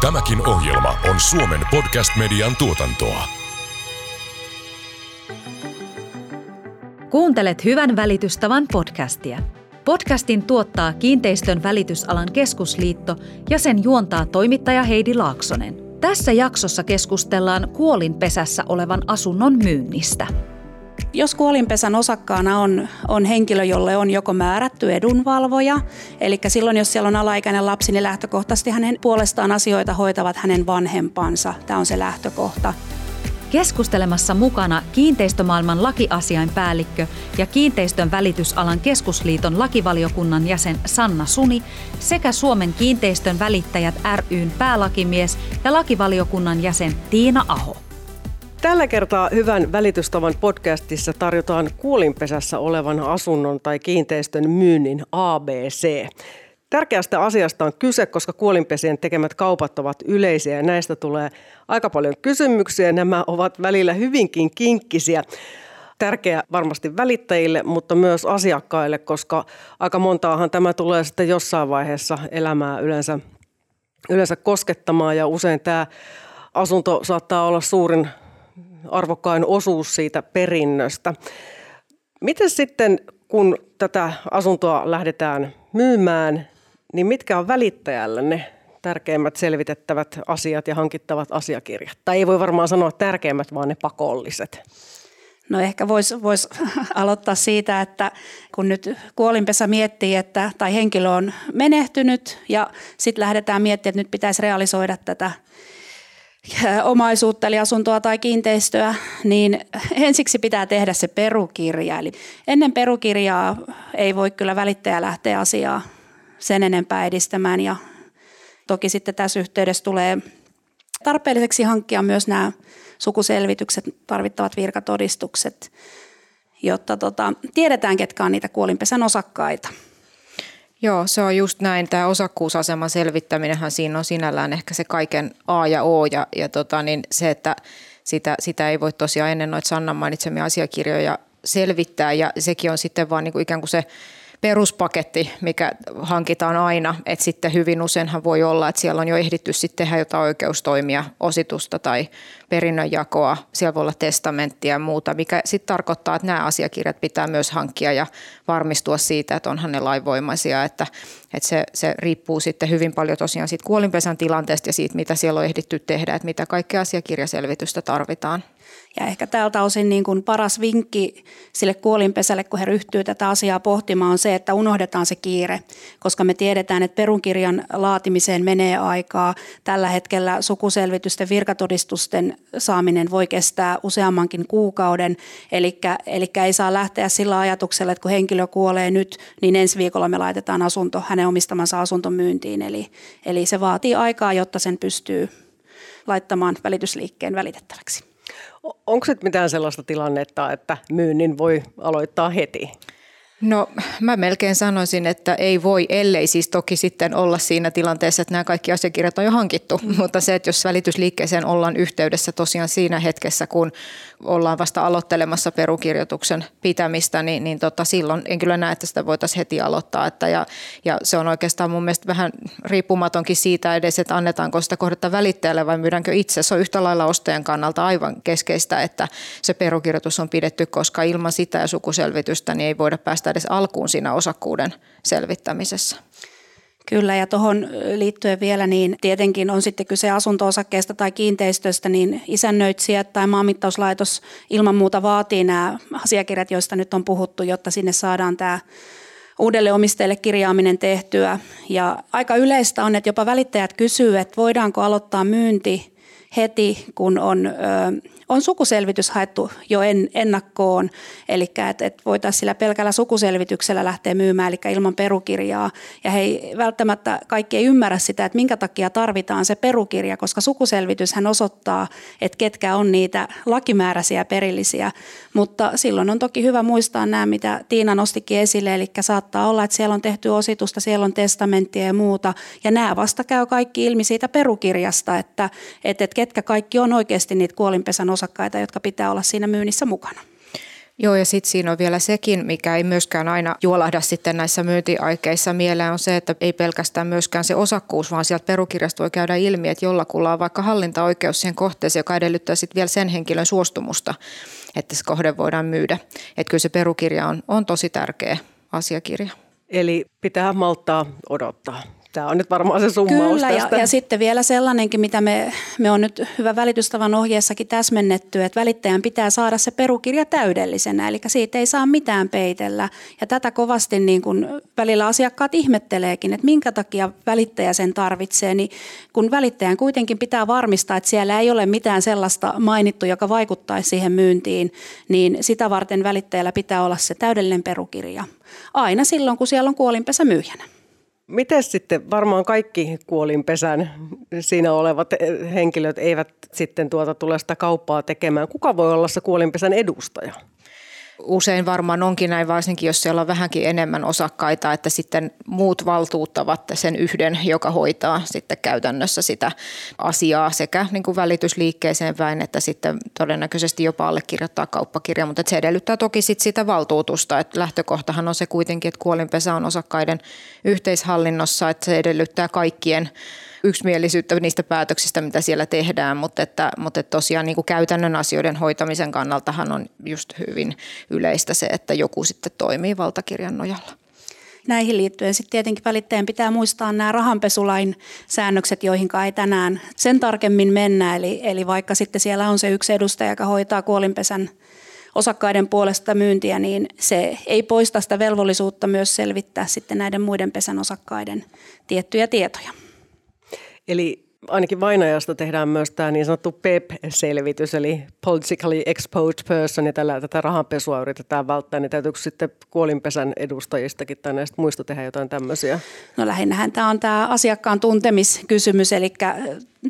Tämäkin ohjelma on Suomen podcast-median tuotantoa. Kuuntelet Hyvän välitystavan podcastia. Podcastin tuottaa Kiinteistön välitysalan keskusliitto ja sen juontaa toimittaja Heidi Laaksonen. Tässä jaksossa keskustellaan kuolinpesässä olevan asunnon myynnistä. Jos kuolinpesän osakkaana on, on henkilö, jolle on joko määrätty edunvalvoja, eli silloin jos siellä on alaikäinen lapsi, niin lähtökohtaisesti hänen puolestaan asioita hoitavat hänen vanhempansa. Tämä on se lähtökohta. Keskustelemassa mukana kiinteistömaailman lakiasiainpäällikkö ja kiinteistön välitysalan keskusliiton lakivaliokunnan jäsen Sanna Suni sekä Suomen kiinteistön välittäjät ryn päälakimies ja lakivaliokunnan jäsen Tiina Aho. Tällä kertaa Hyvän välitystavan podcastissa tarjotaan kuolinpesässä olevan asunnon tai kiinteistön myynnin ABC. Tärkeästä asiasta on kyse, koska kuolinpesien tekemät kaupat ovat yleisiä ja näistä tulee aika paljon kysymyksiä. Nämä ovat välillä hyvinkin kinkkisiä. Tärkeä varmasti välittäjille, mutta myös asiakkaille, koska aika montaahan tämä tulee sitten jossain vaiheessa elämää yleensä, yleensä koskettamaan ja usein tämä asunto saattaa olla suurin arvokkain osuus siitä perinnöstä. Miten sitten, kun tätä asuntoa lähdetään myymään, niin mitkä on välittäjällä ne tärkeimmät selvitettävät asiat ja hankittavat asiakirjat? Tai ei voi varmaan sanoa tärkeimmät, vaan ne pakolliset. No ehkä voisi vois aloittaa siitä, että kun nyt kuolinpesä miettii, että, tai henkilö on menehtynyt ja sitten lähdetään miettimään, että nyt pitäisi realisoida tätä omaisuutta, eli asuntoa tai kiinteistöä, niin ensiksi pitää tehdä se perukirja. Eli ennen perukirjaa ei voi kyllä välittäjä lähteä asiaa sen enempää edistämään. Ja toki sitten tässä yhteydessä tulee tarpeelliseksi hankkia myös nämä sukuselvitykset, tarvittavat virkatodistukset, jotta tota, tiedetään, ketkä on niitä kuolinpesän osakkaita. Joo, se on just näin. Tämä osakkuusaseman selvittäminenhän siinä on sinällään ehkä se kaiken A ja O ja, ja tota, niin se, että sitä, sitä ei voi tosiaan ennen noita Sannan mainitsemia asiakirjoja selvittää ja sekin on sitten vaan niin kuin ikään kuin se peruspaketti, mikä hankitaan aina, että sitten hyvin useinhan voi olla, että siellä on jo ehditty sitten tehdä jotain oikeustoimia, ositusta tai perinnönjakoa, siellä voi olla testamenttia ja muuta, mikä sitten tarkoittaa, että nämä asiakirjat pitää myös hankkia ja varmistua siitä, että onhan ne lainvoimaisia, että, että se, se riippuu sitten hyvin paljon tosiaan siitä kuolinpesän tilanteesta ja siitä, mitä siellä on ehditty tehdä, että mitä kaikkea asiakirjaselvitystä tarvitaan. Ja ehkä tältä osin niin kuin paras vinkki sille kuolinpesälle, kun he ryhtyy tätä asiaa pohtimaan, on se, että unohdetaan se kiire, koska me tiedetään, että perunkirjan laatimiseen menee aikaa. Tällä hetkellä sukuselvitysten virkatodistusten saaminen voi kestää useammankin kuukauden, eli, eli ei saa lähteä sillä ajatuksella, että kun henkilö kuolee nyt, niin ensi viikolla me laitetaan asunto, hänen omistamansa asunto myyntiin. Eli, eli se vaatii aikaa, jotta sen pystyy laittamaan välitysliikkeen välitettäväksi. Onko nyt mitään sellaista tilannetta, että myynnin voi aloittaa heti? No mä melkein sanoisin, että ei voi, ellei siis toki sitten olla siinä tilanteessa, että nämä kaikki asiakirjat on jo hankittu. Mm. Mutta se, että jos välitysliikkeeseen ollaan yhteydessä tosiaan siinä hetkessä, kun ollaan vasta aloittelemassa perukirjoituksen pitämistä, niin, niin tota, silloin en kyllä näe, että sitä voitaisiin heti aloittaa. Että ja, ja se on oikeastaan mun mielestä vähän riippumatonkin siitä edes, että annetaanko sitä kohdetta välittäjälle vai myydäänkö itse. Se on yhtä lailla ostajan kannalta aivan keskeistä, että se perukirjoitus on pidetty, koska ilman sitä ja sukuselvitystä niin ei voida päästä edes alkuun siinä osakkuuden selvittämisessä. Kyllä, ja tuohon liittyen vielä, niin tietenkin on sitten kyse asunto-osakkeesta tai kiinteistöstä, niin isännöitsijät tai maanmittauslaitos ilman muuta vaatii nämä asiakirjat, joista nyt on puhuttu, jotta sinne saadaan tämä uudelle omistajalle kirjaaminen tehtyä. Ja aika yleistä on, että jopa välittäjät kysyy, että voidaanko aloittaa myynti heti, kun on on sukuselvitys haettu jo en, ennakkoon, eli että et voitaisiin sillä pelkällä sukuselvityksellä lähteä myymään, eli ilman perukirjaa. Ja he välttämättä kaikki ei ymmärrä sitä, että minkä takia tarvitaan se perukirja, koska sukuselvityshän osoittaa, että ketkä on niitä lakimääräisiä perillisiä. Mutta silloin on toki hyvä muistaa nämä, mitä Tiina nostikin esille, eli saattaa olla, että siellä on tehty ositusta, siellä on testamenttia ja muuta, ja nämä vasta käy kaikki ilmi siitä perukirjasta, että, että, ketkä kaikki on oikeasti niitä kuolinpesän osakkaita, jotka pitää olla siinä myynnissä mukana. Joo, ja sitten siinä on vielä sekin, mikä ei myöskään aina juolahda sitten näissä myyntiaikeissa mieleen, on se, että ei pelkästään myöskään se osakkuus, vaan sieltä perukirjasta voi käydä ilmi, että jollakulla on vaikka hallintaoikeus siihen kohteeseen, joka edellyttää sitten vielä sen henkilön suostumusta, että se kohde voidaan myydä. Että kyllä se perukirja on, on tosi tärkeä asiakirja. Eli pitää malttaa odottaa. Tämä on nyt varmaan se summaus Kyllä, tästä. Ja, ja sitten vielä sellainenkin, mitä me, me on nyt hyvä välitystavan ohjeessakin täsmennetty, että välittäjän pitää saada se perukirja täydellisenä, eli siitä ei saa mitään peitellä. Ja tätä kovasti niin kuin välillä asiakkaat ihmetteleekin, että minkä takia välittäjä sen tarvitsee, niin kun välittäjän kuitenkin pitää varmistaa, että siellä ei ole mitään sellaista mainittu, joka vaikuttaisi siihen myyntiin, niin sitä varten välittäjällä pitää olla se täydellinen perukirja. Aina silloin, kun siellä on kuolinpesä myyjänä. Miten sitten varmaan kaikki kuolinpesän siinä olevat henkilöt eivät sitten tuota tule sitä kauppaa tekemään? Kuka voi olla se kuolinpesän edustaja? Usein varmaan onkin näin, varsinkin jos siellä on vähänkin enemmän osakkaita, että sitten muut valtuuttavat sen yhden, joka hoitaa sitten käytännössä sitä asiaa sekä niin kuin välitysliikkeeseen päin, että sitten todennäköisesti jopa allekirjoittaa kauppakirja, mutta se edellyttää toki sit sitä valtuutusta, että lähtökohtahan on se kuitenkin, että kuolinpesä on osakkaiden yhteishallinnossa, että se edellyttää kaikkien yksimielisyyttä niistä päätöksistä, mitä siellä tehdään, mutta, että, mutta että tosiaan niin kuin käytännön asioiden hoitamisen kannaltahan on just hyvin yleistä se, että joku sitten toimii valtakirjan nojalla. Näihin liittyen sitten tietenkin välittäjän pitää muistaa nämä rahanpesulain säännökset, joihin ei tänään sen tarkemmin mennä. Eli, eli vaikka sitten siellä on se yksi edustaja, joka hoitaa kuolinpesän osakkaiden puolesta myyntiä, niin se ei poista sitä velvollisuutta myös selvittää sitten näiden muiden pesän osakkaiden tiettyjä tietoja. Eli ainakin vainajasta tehdään myös tämä niin sanottu PEP-selvitys, eli Politically Exposed Person, ja tällä tätä rahanpesua yritetään välttää, niin täytyykö sitten kuolinpesän edustajistakin tai näistä muista tehdä jotain tämmöisiä? No lähinnähän tämä on tämä asiakkaan tuntemiskysymys, eli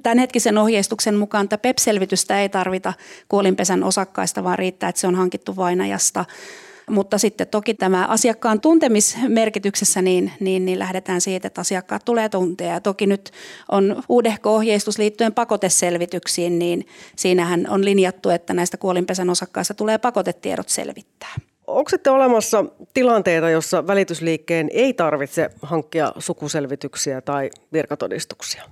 tämänhetkisen ohjeistuksen mukaan tämä PEP-selvitystä ei tarvita kuolinpesän osakkaista, vaan riittää, että se on hankittu vainajasta mutta sitten toki tämä asiakkaan tuntemismerkityksessä niin, niin, niin lähdetään siitä, että asiakkaat tulee tuntea. Ja toki nyt on uudehko ohjeistus liittyen pakoteselvityksiin, niin siinähän on linjattu, että näistä kuolinpesän osakkaista tulee pakotetiedot selvittää. Onko sitten olemassa tilanteita, jossa välitysliikkeen ei tarvitse hankkia sukuselvityksiä tai virkatodistuksia?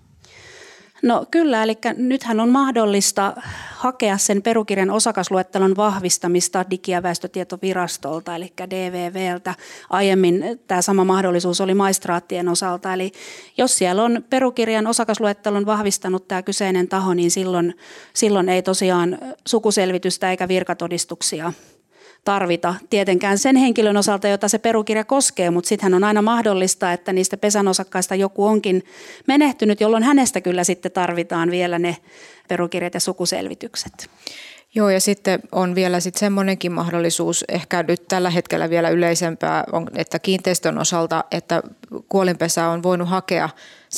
No kyllä, eli nythän on mahdollista hakea sen perukirjan osakasluettelon vahvistamista Digi- ja väestötietovirastolta, eli DVVltä. Aiemmin tämä sama mahdollisuus oli maistraattien osalta, eli jos siellä on perukirjan osakasluettelon vahvistanut tämä kyseinen taho, niin silloin, silloin ei tosiaan sukuselvitystä eikä virkatodistuksia tarvita tietenkään sen henkilön osalta, jota se perukirja koskee, mutta sittenhän on aina mahdollista, että niistä pesän osakkaista joku onkin menehtynyt, jolloin hänestä kyllä sitten tarvitaan vielä ne perukirjat ja sukuselvitykset. Joo, ja sitten on vielä sitten semmoinenkin mahdollisuus, ehkä nyt tällä hetkellä vielä yleisempää, että kiinteistön osalta, että kuolinpesä on voinut hakea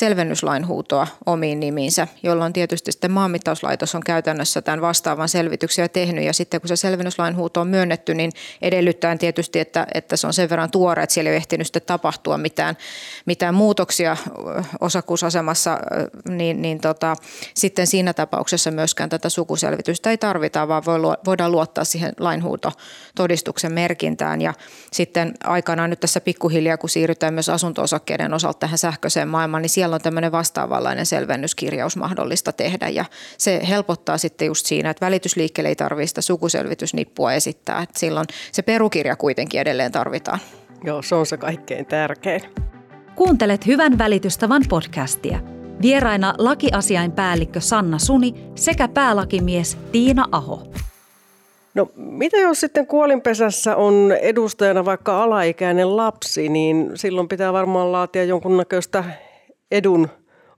selvennyslainhuutoa omiin nimiinsä, jolloin tietysti sitten maanmittauslaitos on käytännössä tämän vastaavan selvityksiä tehnyt. Ja sitten kun se selvennyslainhuuto on myönnetty, niin edellyttää tietysti, että, että se on sen verran tuore, että siellä ei ole ehtinyt sitten tapahtua mitään, mitään muutoksia osakkuusasemassa, niin, niin tota, sitten siinä tapauksessa myöskään tätä sukuselvitystä ei tarvita, vaan voidaan luottaa siihen lainhuutotodistuksen merkintään. Ja sitten aikanaan nyt tässä pikkuhiljaa, kun siirrytään myös asunto-osakkeiden osalta tähän sähköiseen maailmaan, niin siellä on tämmöinen vastaavanlainen selvennyskirjaus mahdollista tehdä ja se helpottaa sitten just siinä, että välitysliikkeelle ei tarvitse sitä sukuselvitysnippua esittää, että silloin se perukirja kuitenkin edelleen tarvitaan. Joo, se on se kaikkein tärkein. Kuuntelet Hyvän välitystavan podcastia. Vieraina lakiasiainpäällikkö Sanna Suni sekä päälakimies Tiina Aho. No mitä jos sitten kuolinpesässä on edustajana vaikka alaikäinen lapsi, niin silloin pitää varmaan laatia jonkunnäköistä edun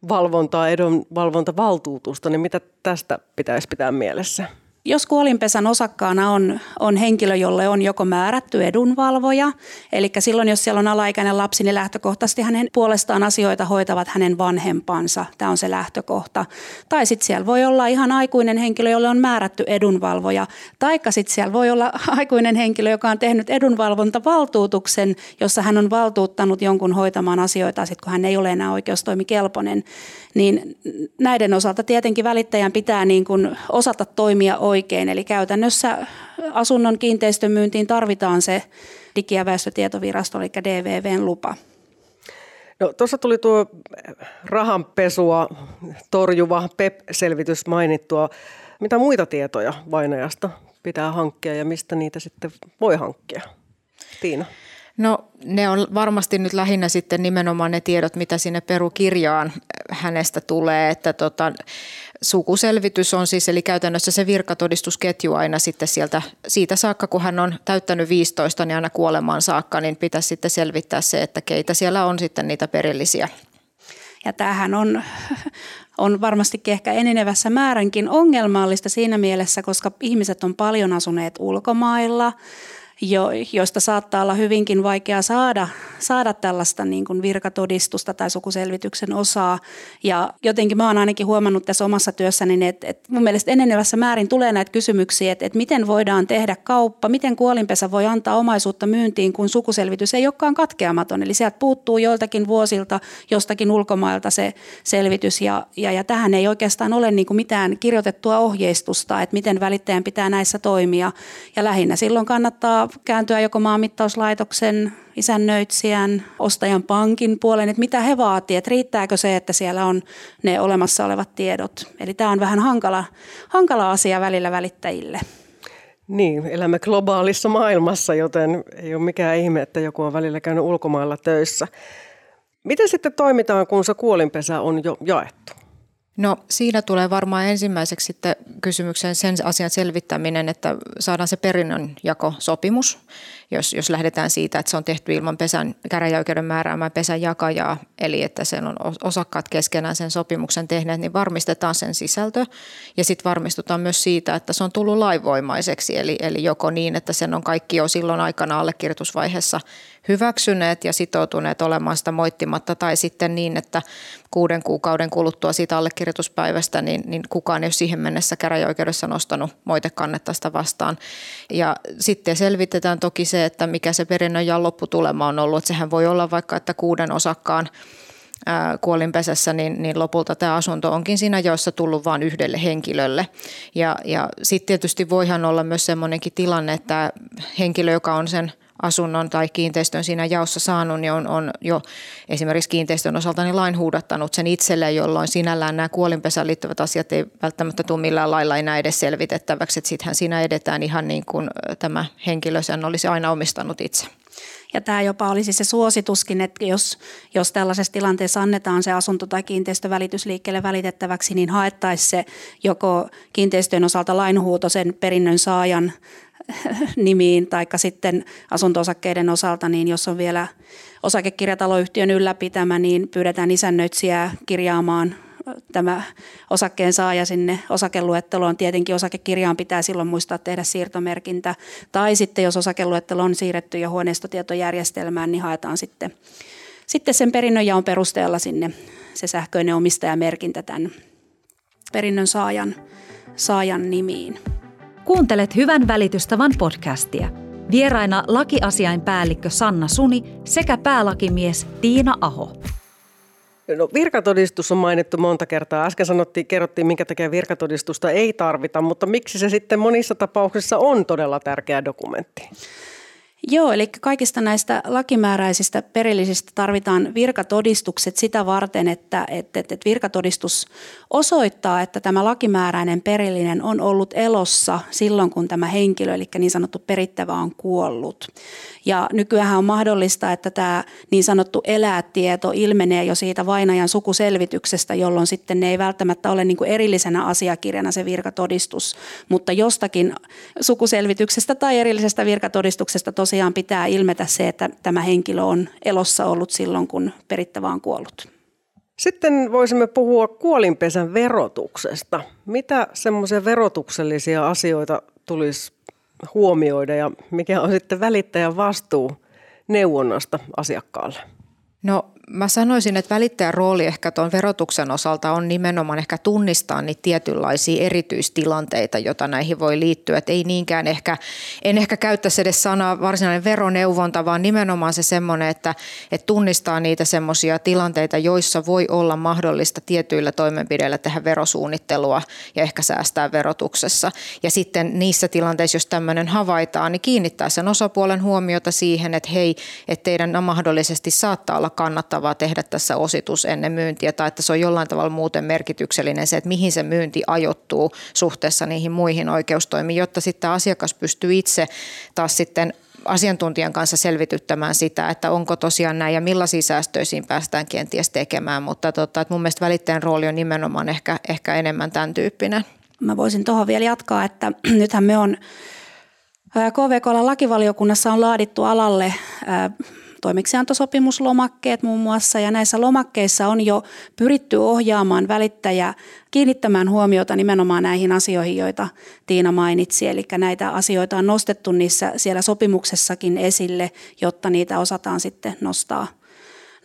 valvontaa, edun valvontavaltuutusta, niin mitä tästä pitäisi pitää mielessä? Jos kuolinpesän osakkaana on, on henkilö, jolle on joko määrätty edunvalvoja, eli silloin jos siellä on alaikäinen lapsi, niin lähtökohtaisesti hänen puolestaan asioita hoitavat hänen vanhempansa. Tämä on se lähtökohta. Tai sitten siellä voi olla ihan aikuinen henkilö, jolle on määrätty edunvalvoja. Taikka sitten siellä voi olla aikuinen henkilö, joka on tehnyt edunvalvontavaltuutuksen, jossa hän on valtuuttanut jonkun hoitamaan asioita, sit kun hän ei ole enää oikeustoimikelpoinen. Niin näiden osalta tietenkin välittäjän pitää niin kuin osata toimia oikein. Eli käytännössä asunnon kiinteistön myyntiin tarvitaan se Digi- ja väestötietovirasto, eli DVVn lupa. No, tuossa tuli tuo rahanpesua torjuva PEP-selvitys mainittua. Mitä muita tietoja vainajasta pitää hankkia ja mistä niitä sitten voi hankkia? Tiina. No ne on varmasti nyt lähinnä sitten nimenomaan ne tiedot, mitä sinne perukirjaan hänestä tulee, että tota, sukuselvitys on siis, eli käytännössä se virkatodistusketju aina sitten sieltä, siitä saakka, kun hän on täyttänyt 15, niin aina kuolemaan saakka, niin pitäisi sitten selvittää se, että keitä siellä on sitten niitä perillisiä. Ja tämähän on, on varmastikin ehkä enenevässä määränkin ongelmallista siinä mielessä, koska ihmiset on paljon asuneet ulkomailla – jo, joista saattaa olla hyvinkin vaikea saada, saada tällaista niin kuin virkatodistusta tai sukuselvityksen osaa. Ja jotenkin mä oon ainakin huomannut tässä omassa työssäni, että, että mun mielestä enenevässä määrin tulee näitä kysymyksiä, että, että miten voidaan tehdä kauppa, miten kuolinpesä voi antaa omaisuutta myyntiin, kun sukuselvitys ei olekaan katkeamaton. Eli sieltä puuttuu joiltakin vuosilta jostakin ulkomailta se selvitys ja, ja, ja tähän ei oikeastaan ole niin kuin mitään kirjoitettua ohjeistusta, että miten välittäjän pitää näissä toimia. Ja lähinnä silloin kannattaa kääntyä joko maanmittauslaitoksen, isännöitsijän, ostajan pankin puoleen, että mitä he vaativat, että riittääkö se, että siellä on ne olemassa olevat tiedot. Eli tämä on vähän hankala, hankala asia välillä välittäjille. Niin, elämme globaalissa maailmassa, joten ei ole mikään ihme, että joku on välillä käynyt ulkomailla töissä. Miten sitten toimitaan, kun se kuolinpesä on jo jaettu? No siinä tulee varmaan ensimmäiseksi sitten kysymykseen sen asian selvittäminen, että saadaan se perinnönjakosopimus jos, jos lähdetään siitä, että se on tehty ilman pesän, käräjäoikeuden määräämää pesän jakajaa, eli että sen on osakkaat keskenään sen sopimuksen tehneet, niin varmistetaan sen sisältö. Ja sitten varmistutaan myös siitä, että se on tullut lainvoimaiseksi, eli, eli joko niin, että sen on kaikki jo silloin aikana allekirjoitusvaiheessa hyväksyneet ja sitoutuneet olemaan sitä moittimatta, tai sitten niin, että kuuden kuukauden kuluttua siitä allekirjoituspäivästä, niin, niin kukaan ei ole siihen mennessä käräjäoikeudessa nostanut moitekannetta sitä vastaan. Ja sitten selvitetään toki se, että mikä se perinnön ja lopputulema on ollut. Että sehän voi olla vaikka, että kuuden osakkaan kuolinpesässä, niin, niin lopulta tämä asunto onkin siinä joissa tullut vain yhdelle henkilölle. Ja, ja sitten tietysti voihan olla myös semmoinenkin tilanne, että henkilö, joka on sen asunnon tai kiinteistön siinä jaossa saanut, niin on, on jo esimerkiksi kiinteistön osalta niin lain huudattanut sen itselleen, jolloin sinällään nämä kuolinpesään liittyvät asiat ei välttämättä tule millään lailla enää edes selvitettäväksi. Sittenhän siinä edetään ihan niin kuin tämä henkilö sen olisi aina omistanut itse. Ja tämä jopa olisi se suosituskin, että jos, jos tällaisessa tilanteessa annetaan se asunto- tai kiinteistövälitysliikkeelle välitettäväksi, niin haettaisiin se joko kiinteistöjen osalta lainhuuto sen perinnön saajan nimiin, tai sitten asunto-osakkeiden osalta, niin jos on vielä osakekirjataloyhtiön ylläpitämä, niin pyydetään isännöitsijää kirjaamaan tämä osakkeen saaja sinne osakeluetteloon. Tietenkin osakekirjaan pitää silloin muistaa tehdä siirtomerkintä. Tai sitten jos osakeluettelo on siirretty jo huoneistotietojärjestelmään, niin haetaan sitten, sitten sen perinnönjaon perusteella sinne se sähköinen omistajamerkintä tämän perinnön saajan, saajan nimiin. Kuuntelet Hyvän välitystavan podcastia. Vieraina lakiasiainpäällikkö Sanna Suni sekä päälakimies Tiina Aho. No, virkatodistus on mainittu monta kertaa. Äsken sanottiin, kerrottiin, minkä takia virkatodistusta ei tarvita, mutta miksi se sitten monissa tapauksissa on todella tärkeä dokumentti? Joo, eli kaikista näistä lakimääräisistä perillisistä tarvitaan virkatodistukset sitä varten, että, että, että virkatodistus osoittaa, että tämä lakimääräinen perillinen on ollut elossa silloin, kun tämä henkilö, eli niin sanottu perittävä on kuollut. Ja nykyään on mahdollista, että tämä niin sanottu elätieto ilmenee jo siitä vainajan sukuselvityksestä, jolloin sitten ne ei välttämättä ole niin kuin erillisenä asiakirjana se virkatodistus, mutta jostakin sukuselvityksestä tai erillisestä virkatodistuksesta tosiaan pitää ilmetä se, että tämä henkilö on elossa ollut silloin, kun perittävä on kuollut. Sitten voisimme puhua kuolinpesän verotuksesta. Mitä semmoisia verotuksellisia asioita tulisi huomioida ja mikä on sitten välittäjän vastuu neuvonnasta asiakkaalle? No mä sanoisin, että välittäjän rooli ehkä tuon verotuksen osalta on nimenomaan ehkä tunnistaa niitä tietynlaisia erityistilanteita, joita näihin voi liittyä. Että ei niinkään ehkä, en ehkä käyttäisi edes sanaa varsinainen veroneuvonta, vaan nimenomaan se semmoinen, että, että tunnistaa niitä semmoisia tilanteita, joissa voi olla mahdollista tietyillä toimenpideillä tehdä verosuunnittelua ja ehkä säästää verotuksessa. Ja sitten niissä tilanteissa, jos tämmöinen havaitaan, niin kiinnittää sen osapuolen huomiota siihen, että hei, että teidän mahdollisesti saattaa olla kannattavaa tehdä tässä ositus ennen myyntiä tai että se on jollain tavalla muuten merkityksellinen se, että mihin se myynti ajoittuu suhteessa niihin muihin oikeustoimiin, jotta sitten asiakas pystyy itse taas sitten asiantuntijan kanssa selvityttämään sitä, että onko tosiaan näin ja millaisia säästöisiin päästään kenties tekemään, mutta tota, että mun mielestä välittäjän rooli on nimenomaan ehkä, ehkä enemmän tämän tyyppinen. Mä voisin tuohon vielä jatkaa, että nythän me on KVK lakivaliokunnassa on laadittu alalle toimeksiantosopimuslomakkeet muun muassa, ja näissä lomakkeissa on jo pyritty ohjaamaan välittäjä kiinnittämään huomiota nimenomaan näihin asioihin, joita Tiina mainitsi. Eli näitä asioita on nostettu niissä siellä sopimuksessakin esille, jotta niitä osataan sitten nostaa,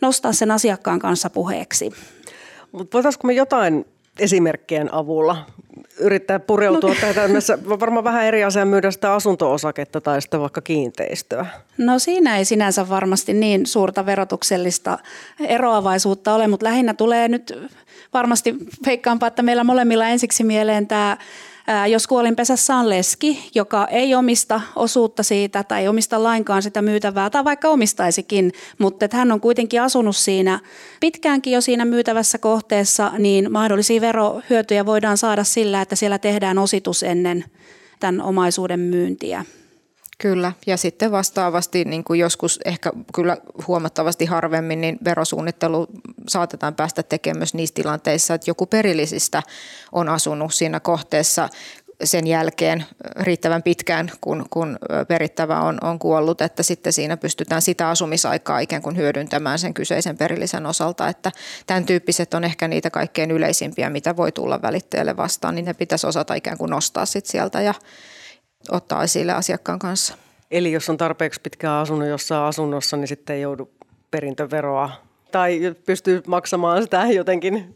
nostaa sen asiakkaan kanssa puheeksi. Mutta voitaisiinko me jotain esimerkkien avulla yrittää pureutua no. tähän varmaan vähän eri asia myydä sitä asunto-osaketta tai sitten vaikka kiinteistöä? No siinä ei sinänsä varmasti niin suurta verotuksellista eroavaisuutta ole, mutta lähinnä tulee nyt varmasti veikkaanpa, että meillä molemmilla ensiksi mieleen tämä jos kuolinpesässä on leski, joka ei omista osuutta siitä tai ei omista lainkaan sitä myytävää tai vaikka omistaisikin, mutta että hän on kuitenkin asunut siinä pitkäänkin jo siinä myytävässä kohteessa, niin mahdollisia verohyötyjä voidaan saada sillä, että siellä tehdään ositus ennen tämän omaisuuden myyntiä. Kyllä, ja sitten vastaavasti niin kuin joskus ehkä kyllä huomattavasti harvemmin, niin verosuunnittelu saatetaan päästä tekemään myös niissä tilanteissa, että joku perillisistä on asunut siinä kohteessa sen jälkeen riittävän pitkään, kun, kun perittävä on, on kuollut, että sitten siinä pystytään sitä asumisaikaa ikään kuin hyödyntämään sen kyseisen perillisen osalta, että tämän tyyppiset on ehkä niitä kaikkein yleisimpiä, mitä voi tulla välittäjälle vastaan, niin ne pitäisi osata ikään kuin nostaa sitten sieltä ja ottaa esille asiakkaan kanssa. Eli jos on tarpeeksi pitkään asunut jossain asunnossa, niin sitten ei joudu perintöveroa tai pystyy maksamaan sitä jotenkin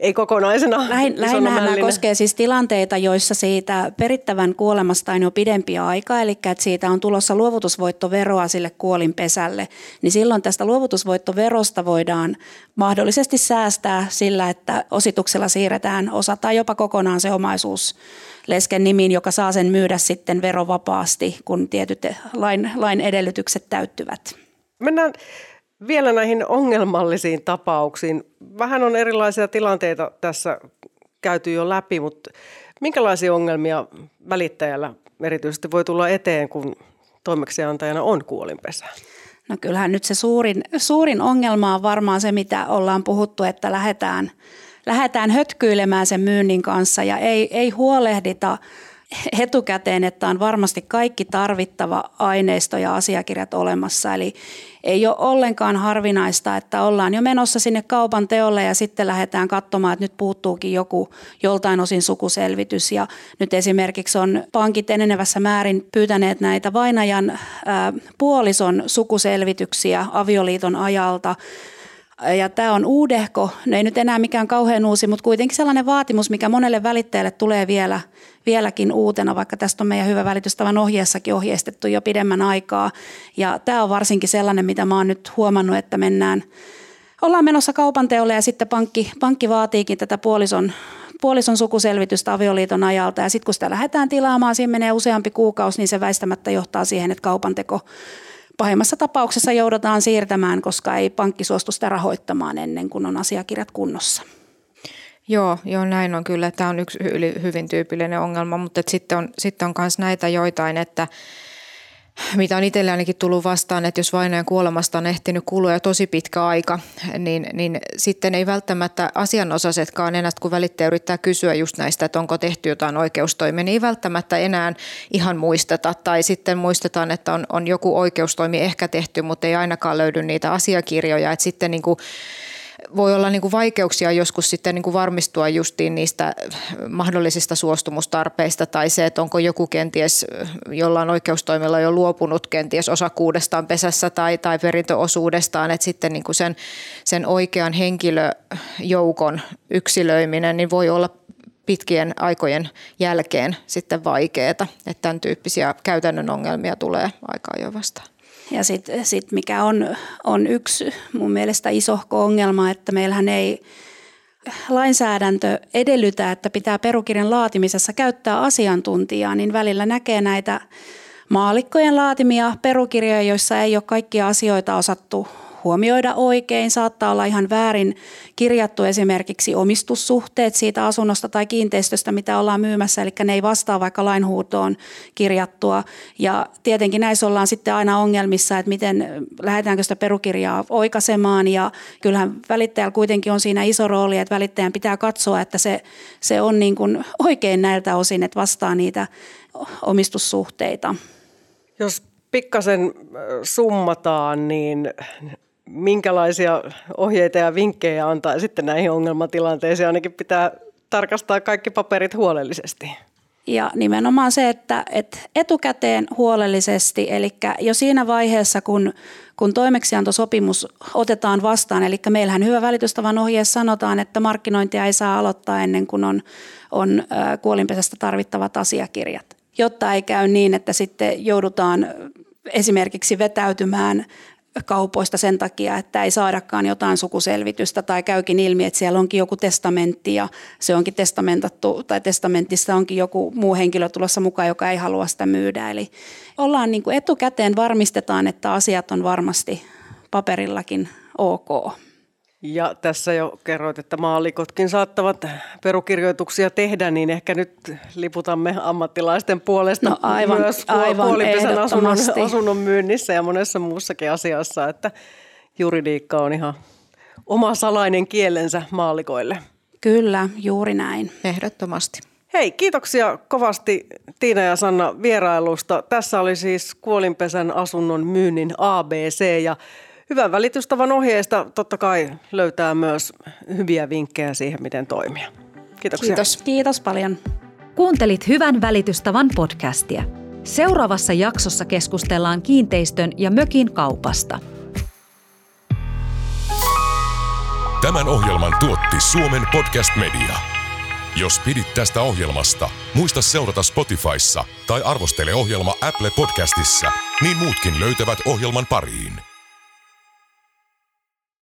ei kokonaisena. Lähin, lähinnä nämä koskee siis tilanteita, joissa siitä perittävän kuolemasta on jo pidempiä aikaa, eli että siitä on tulossa luovutusvoittoveroa sille kuolinpesälle, niin silloin tästä luovutusvoittoverosta voidaan mahdollisesti säästää sillä, että osituksella siirretään osa tai jopa kokonaan se omaisuus lesken nimiin, joka saa sen myydä sitten verovapaasti, kun tietyt lain, lain edellytykset täyttyvät. Mennään vielä näihin ongelmallisiin tapauksiin. Vähän on erilaisia tilanteita tässä käyty jo läpi, mutta minkälaisia ongelmia välittäjällä erityisesti voi tulla eteen, kun toimeksiantajana on kuolinpesä? No kyllähän nyt se suurin, suurin ongelma on varmaan se, mitä ollaan puhuttu, että lähdetään, lähdetään hötkyilemään sen myynnin kanssa ja ei, ei huolehdita etukäteen, että on varmasti kaikki tarvittava aineisto ja asiakirjat olemassa. Eli ei ole ollenkaan harvinaista, että ollaan jo menossa sinne kaupan teolle ja sitten lähdetään katsomaan, että nyt puuttuukin joku joltain osin sukuselvitys. Ja nyt esimerkiksi on pankit enenevässä määrin pyytäneet näitä vainajan ää, puolison sukuselvityksiä avioliiton ajalta ja tämä on uudehko, ne ei nyt enää mikään kauhean uusi, mutta kuitenkin sellainen vaatimus, mikä monelle välittäjälle tulee vielä, vieläkin uutena, vaikka tästä on meidän hyvä välitystavan ohjeessakin ohjeistettu jo pidemmän aikaa. Ja tämä on varsinkin sellainen, mitä mä oon nyt huomannut, että mennään, ollaan menossa kaupan teolle ja sitten pankki, pankki vaatiikin tätä puolison, puolison sukuselvitystä avioliiton ajalta. Ja sitten kun sitä lähdetään tilaamaan, siinä menee useampi kuukausi, niin se väistämättä johtaa siihen, että kaupanteko pahimmassa tapauksessa joudutaan siirtämään, koska ei pankki suostu sitä rahoittamaan ennen kuin on asiakirjat kunnossa. Joo, joo, näin on kyllä. Tämä on yksi hyvin tyypillinen ongelma, mutta sitten on, sitten on myös näitä joitain, että mitä on itselle ainakin tullut vastaan, että jos vainajan kuolemasta on ehtinyt kulua jo tosi pitkä aika, niin, niin sitten ei välttämättä asianosaisetkaan enää, kun välittäjä yrittää kysyä just näistä, että onko tehty jotain oikeustoimia, niin ei välttämättä enää ihan muisteta. Tai sitten muistetaan, että on, on joku oikeustoimi ehkä tehty, mutta ei ainakaan löydy niitä asiakirjoja. Että sitten niin kuin voi olla niin kuin vaikeuksia joskus sitten niin kuin varmistua justiin niistä mahdollisista suostumustarpeista tai se, että onko joku kenties jollain oikeustoimella jo luopunut kenties osakuudestaan pesässä tai, tai perintöosuudestaan, että sitten niin kuin sen, sen oikean henkilöjoukon yksilöiminen niin voi olla pitkien aikojen jälkeen sitten vaikeaa, että tämän tyyppisiä käytännön ongelmia tulee aika jo vastaan. Ja sitten sit mikä on, on yksi mun mielestä isohko ongelma, että meillähän ei lainsäädäntö edellytä, että pitää perukirjan laatimisessa käyttää asiantuntijaa, niin välillä näkee näitä maalikkojen laatimia perukirjoja, joissa ei ole kaikkia asioita osattu huomioida oikein. Saattaa olla ihan väärin kirjattu esimerkiksi omistussuhteet siitä asunnosta tai kiinteistöstä, mitä ollaan myymässä, eli ne ei vastaa vaikka lainhuutoon kirjattua. Ja tietenkin näissä ollaan sitten aina ongelmissa, että miten lähdetäänkö sitä perukirjaa oikaisemaan ja kyllähän välittäjällä kuitenkin on siinä iso rooli, että välittäjän pitää katsoa, että se, se on niin kuin oikein näiltä osin, että vastaa niitä omistussuhteita. Jos pikkasen summataan, niin minkälaisia ohjeita ja vinkkejä antaa sitten näihin ongelmatilanteisiin. Ainakin pitää tarkastaa kaikki paperit huolellisesti. Ja nimenomaan se, että, että etukäteen huolellisesti, eli jo siinä vaiheessa, kun, kun toimeksiantosopimus otetaan vastaan, eli meillähän hyvä välitystavan ohjeessa sanotaan, että markkinointia ei saa aloittaa ennen kuin on, on kuolinpesästä tarvittavat asiakirjat, jotta ei käy niin, että sitten joudutaan esimerkiksi vetäytymään kaupoista sen takia, että ei saadakaan jotain sukuselvitystä tai käykin ilmi, että siellä onkin joku testamentti ja se onkin testamentattu tai testamentissa onkin joku muu henkilö tulossa mukaan, joka ei halua sitä myydä. Eli ollaan niin kuin etukäteen varmistetaan, että asiat on varmasti paperillakin ok. Ja tässä jo kerroit, että maallikotkin saattavat perukirjoituksia tehdä, niin ehkä nyt liputamme ammattilaisten puolesta no aivan, myös aivan puolipesän asunnon, asunnon myynnissä ja monessa muussakin asiassa, että juridiikka on ihan oma salainen kielensä maallikoille. Kyllä, juuri näin. Ehdottomasti. Hei, kiitoksia kovasti Tiina ja Sanna vierailusta. Tässä oli siis Kuolinpesän asunnon myynnin ABC ja hyvän välitystavan ohjeesta totta kai löytää myös hyviä vinkkejä siihen, miten toimia. Kiitoksia. Kiitos. Kiitos paljon. Kuuntelit Hyvän välitystavan podcastia. Seuraavassa jaksossa keskustellaan kiinteistön ja mökin kaupasta. Tämän ohjelman tuotti Suomen Podcast Media. Jos pidit tästä ohjelmasta, muista seurata Spotifyssa tai arvostele ohjelma Apple Podcastissa, niin muutkin löytävät ohjelman pariin.